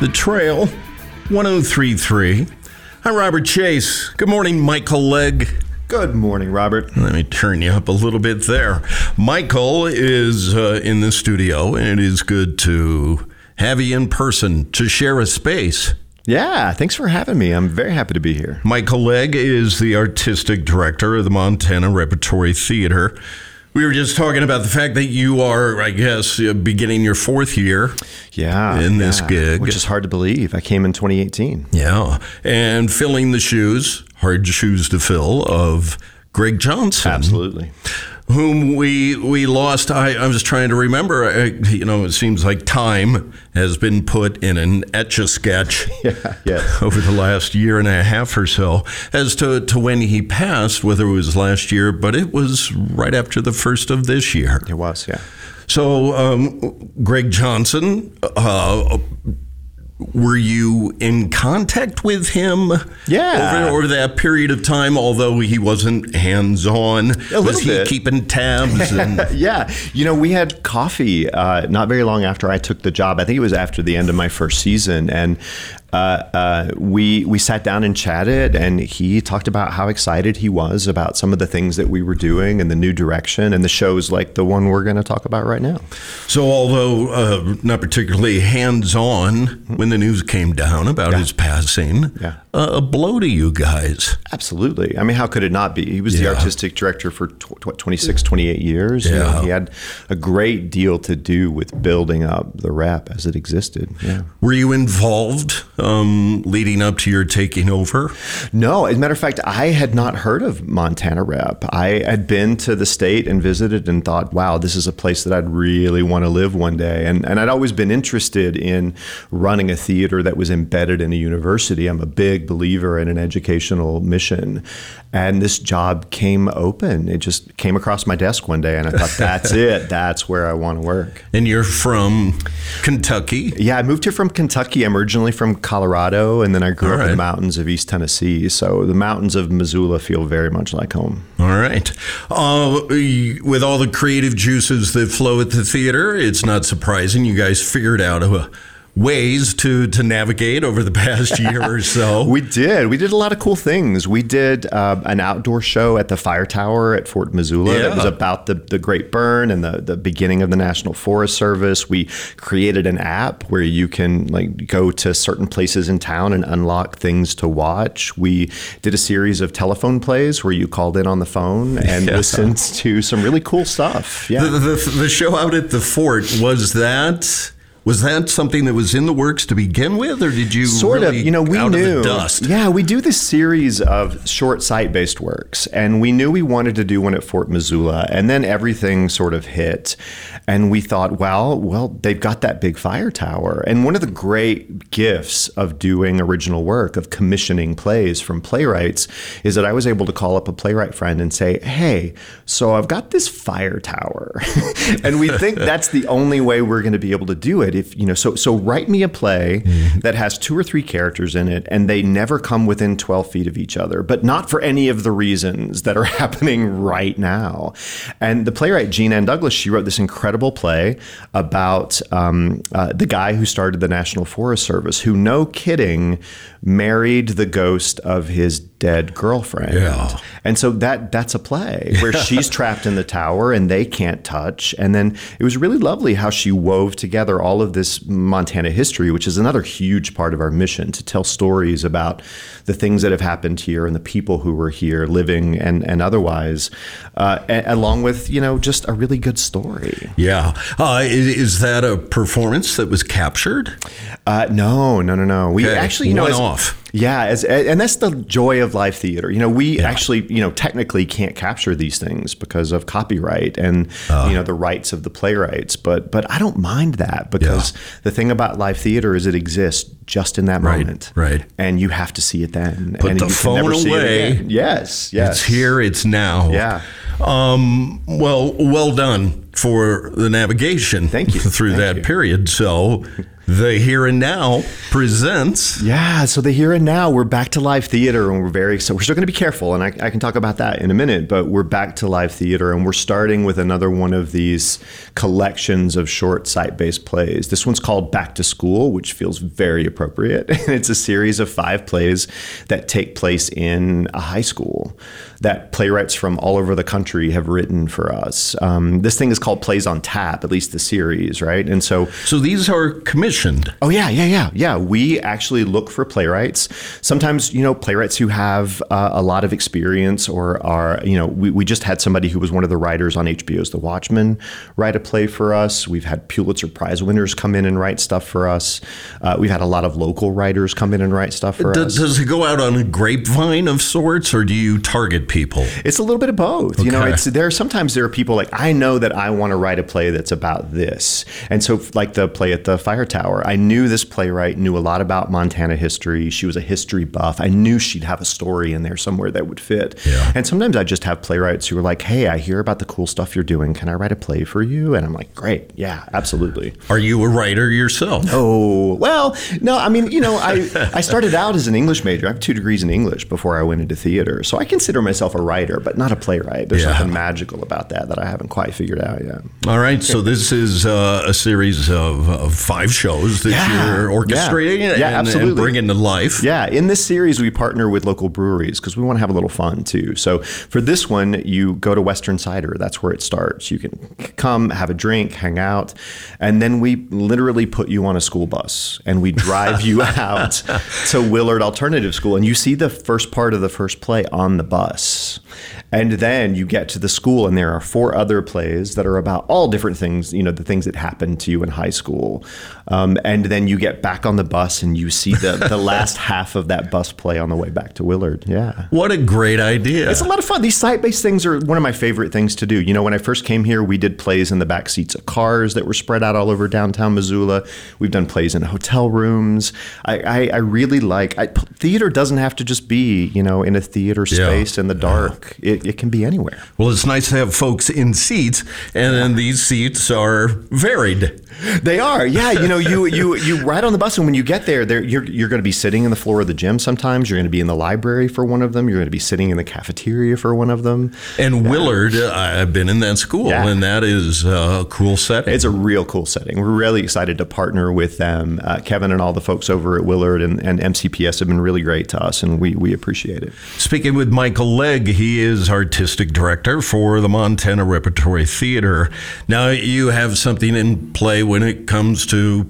The Trail 1033. I'm Robert Chase. Good morning, Michael Legg. Good morning, Robert. Let me turn you up a little bit there. Michael is uh, in the studio, and it is good to have you in person to share a space. Yeah, thanks for having me. I'm very happy to be here. Michael Legg is the artistic director of the Montana Repertory Theater. We were just talking about the fact that you are, I guess, uh, beginning your fourth year. Yeah, in this yeah, gig, which is hard to believe. I came in 2018. Yeah, and filling the shoes, hard shoes to fill, of Greg Johnson. Absolutely whom we we lost. I, I was trying to remember. I, you know, it seems like time has been put in an etch a sketch yeah, yes. over the last year and a half or so as to, to when he passed, whether it was last year, but it was right after the first of this year. It was, yeah. So, um, Greg Johnson, uh, were you in contact with him yeah. over, over that period of time although he wasn't hands-on was he bit. keeping tabs and... yeah you know we had coffee uh, not very long after i took the job i think it was after the end of my first season and uh, uh, we we sat down and chatted, and he talked about how excited he was about some of the things that we were doing and the new direction and the shows like the one we're going to talk about right now. So, although uh, not particularly hands-on when the news came down about yeah. his passing, yeah. a blow to you guys. Absolutely. I mean, how could it not be? He was Yeah. the artistic director for tw- 26, 28 years. You know, Yeah. he had a great deal to do with building up the rep as it existed. Yeah. Were you involved um, leading up to your taking over? No, as a matter of fact, I had not heard of Montana Rep. I had been to the state and visited and thought, wow, this is a place that I'd really want to live one day. And, and I'd always been interested in running a theater that was embedded in a university. I'm a big believer in an educational mission. And this job came open. It just came across my desk one day, and I thought, that's it. That's where I want to work. And you're from Kentucky. Yeah, I moved here from Kentucky. I'm originally from Colorado, and then I grew All up in the mountains of East Tennessee. So the mountains of Missoula feel very much like home. All right. Uh, with all the creative juices that flow at the theater, it's not surprising you guys figured out uh, ways to, to navigate over the past year or so. We did. We did a lot of cool things. We did uh, an outdoor show at the fire tower at Fort Missoula yeah. that was about the, the Great Burn and the, the beginning of the National Forest Service. We created an app where you can like go to certain places in town and unlock things to watch. We did a series of telephone plays where you called in on the phone and Yeah. listened to some really cool stuff. Yeah. the, the, the show out at the fort, was that. Was that something that was in the works to begin with, or did you sort really of you know we knew of the dust? yeah we do this series of short site-based works and we knew we wanted to do one at fort missoula and then everything sort of hit and we thought well well they've got that big fire tower. And one of the great gifts of doing original work of commissioning plays from playwrights is that i was able to call up a playwright friend and say hey so i've got this fire tower. And we think that's the only way we're going to be able to do it if you know so so write me a play that has two or three characters in it and they never come within 12 feet of each other but not for any of the reasons that are happening right now and the playwright jean ann douglas she wrote this incredible play about um, uh, the guy who started the national forest service who no kidding married the ghost of his dead girlfriend Yeah. and so that that's a play where she's trapped in the tower and they can't touch. And then it was really lovely how she wove together all of this Montana history, which is another huge part of our mission to tell stories about the things that have happened here and the people who were here living and, and otherwise, uh, along with, you know, just a really good story. Yeah. Uh, is that a performance that was captured? Uh, no, no, no, no. We Okay. actually, you know, One as- off. Yeah, as, and that's the joy of live theater. You know, we actually, you know, technically can't capture these things because of copyright and Uh. you know the rights of the playwrights. But but I don't mind that because the thing about live theater is it exists just in that Right, moment, right. And you have to see it then. Put and the you phone see it away. Yes, yes. It's here, it's now. Yeah. Um, well, well done for the navigation Thank you. through Thank that you. period. So The Here and Now presents. Yeah, so the here and now, we're back to live theater and we're very, so we're still going to be careful and I, I, can talk about that in a minute, but we're back to live theater and we're starting with another one of these collections of short site based plays. This one's called Back to School, which feels very appropriate. And it's a series of five plays that take place in a high school that playwrights from all over the country have written for us. Um, this thing is called Plays on Tap, at least the series, right? And so, so these are commissioned. Oh yeah, yeah, yeah, yeah. We actually look for playwrights. Sometimes, you know, playwrights who have uh, a lot of experience or are, you know, we, we just had somebody who was one of the writers on HBO's The Watchmen write a play for us. We've had Pulitzer Prize winners come in and write stuff for us. Uh, we've had a lot of local writers come in and write stuff for does, us. Does it go out on a grapevine of sorts, or do you target people? It's a little bit of both. Okay. You know, it's there. Sometimes there are people like I know that I want to write a play that's about this, and so like the play at the Fire Tower, I knew this playwright knew a lot about Montana history. She was a history buff. I knew she'd have a story in there somewhere that would fit. Yeah. And sometimes I just have playwrights who are like, "Hey, I hear about the cool stuff you're doing. Can I write a play for you?" And I'm like, "Great, yeah, absolutely." Are you a writer yourself? Oh well, no. I mean, you know, I I started out as an English major. I have two degrees in English before I went into theater, so I consider myself a writer writer, but not a playwright. There's yeah. something magical about that that I haven't quite figured out yet. All right, so this is uh, a series of, of, five shows that yeah. you're orchestrating yeah. yeah and, absolutely. and bringing to life. Yeah, in this series we partner with local breweries because we want to have a little fun too. So for this one, you go to Western Cider. That's where it starts. You can come, have a drink, hang out, and then we literally put you on a school bus and we drive you out to Willard Alternative School, and you see the first part of the first play on the bus. And then you get to the school, and there are four other plays that are about all different things, you know, the things that happened to you in high school. Um, Um, and then you get back on the bus and you see the, the last half of that bus play on the way back to Willard. Yeah. What a great idea. It's a lot of fun. These site based things are one of my favorite things to do. You know, when I first came here, we did plays in the back seats of cars that were spread out all over downtown Missoula. We've done plays in hotel rooms. I, I, I really like I, theater, doesn't have to just be, you know, in a theater space yeah. in the dark. Yeah. It, it can be anywhere. Well, it's nice to have folks in seats, and then these seats are varied. They are, yeah. You know, you you you you ride on the bus, and when you get there, there you're you're going to be sitting in the floor of the gym. Sometimes you're going to be in the library for one of them. You're going to be sitting in the cafeteria for one of them. And yeah. Willard, I've been in that school, yeah. and that is a cool setting. It's a real cool setting. We're really excited to partner with them. Uh, Kevin and all the folks over at Willard and, and MCPS have been really great to us, and we we appreciate it. Speaking with Michael Legg, he is artistic director for the Montana Repertory Theater. Now you have something in play when it comes to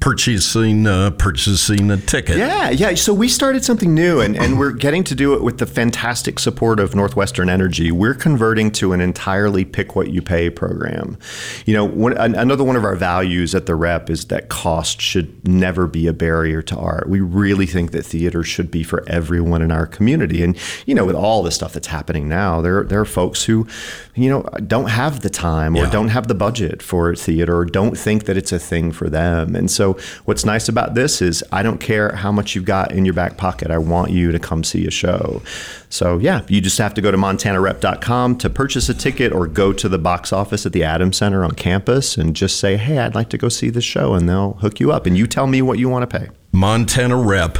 purchasing uh, purchasing a ticket. Yeah, yeah. So we started something new, and, and we're getting to do it with the fantastic support of Northwestern Energy. We're converting to an entirely pick what you pay program. You know, one, another one of our values at the Rep is that cost should never be a barrier to art. We really think that theater should be for everyone in our community, and you know, with all the stuff that's happening now, there there are folks who, you know, don't have the time or yeah. don't have the budget for theater or don't think that it's a thing for them, and so what's nice about this is I don't care how much you've got in your back pocket. I want you to come see a show. So yeah, you just have to go to montanarep.com to purchase a ticket or go to the box office at the Adams Center on campus and just say, "Hey, I'd like to go see the show," and they'll hook you up. And you tell me what you want to pay. Montana Rep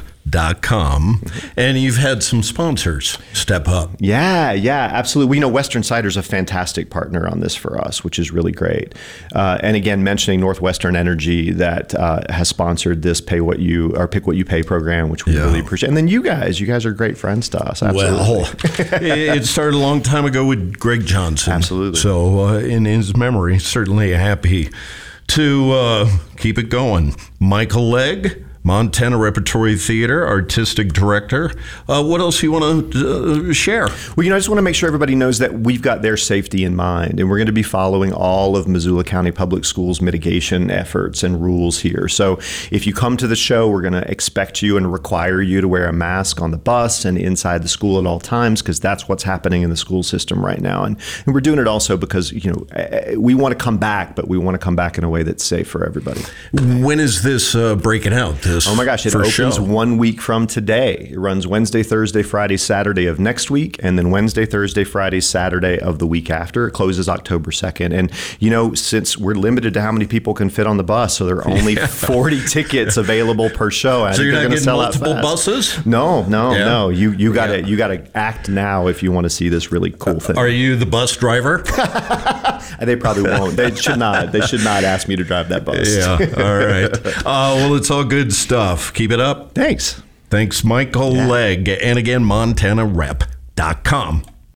com. And you've had some sponsors step up. Yeah yeah absolutely. We know western cider is a fantastic partner on this for us which is really great. Uh, and again mentioning northwestern energy that uh, has sponsored this pay what you or pick what you pay program which we yeah. really appreciate. And then you guys you guys are great friends to us absolutely. well it started a long time ago with greg johnson. Absolutely. So uh, in his memory certainly happy to uh, keep it going. Michael legg Montana Repertory Theater, artistic director. Uh, what else do you want to uh, share? Well, you know, I just want to make sure everybody knows that we've got their safety in mind, and we're going to be following all of Missoula County Public Schools mitigation efforts and rules here. So, if you come to the show, we're going to expect you and require you to wear a mask on the bus and inside the school at all times because that's what's happening in the school system right now. And, and we're doing it also because you know eh, eh, we want to come back, but we want to come back in a way that's safe for everybody. When is this uh, breaking out? Oh my gosh, it opens show. one week from today. It runs Wednesday, Thursday, Friday, Saturday of next week, and then Wednesday, Thursday, Friday, Saturday of the week after. It closes October 2nd. And, you know, since we're limited to how many people can fit on the bus, so there are only 40 tickets available per show. I So think you're not getting sell out multiple buses? No, no, Yeah. no. You you got to Yeah. you got to act now if you want to see this really cool thing. Are you the bus driver? They probably won't. They should not. They should not ask me to drive that bus. yeah. All right. Uh, well, it's all good stuff. Keep it up. Thanks. Thanks, Michael Legg. And again, MontanaRep.com.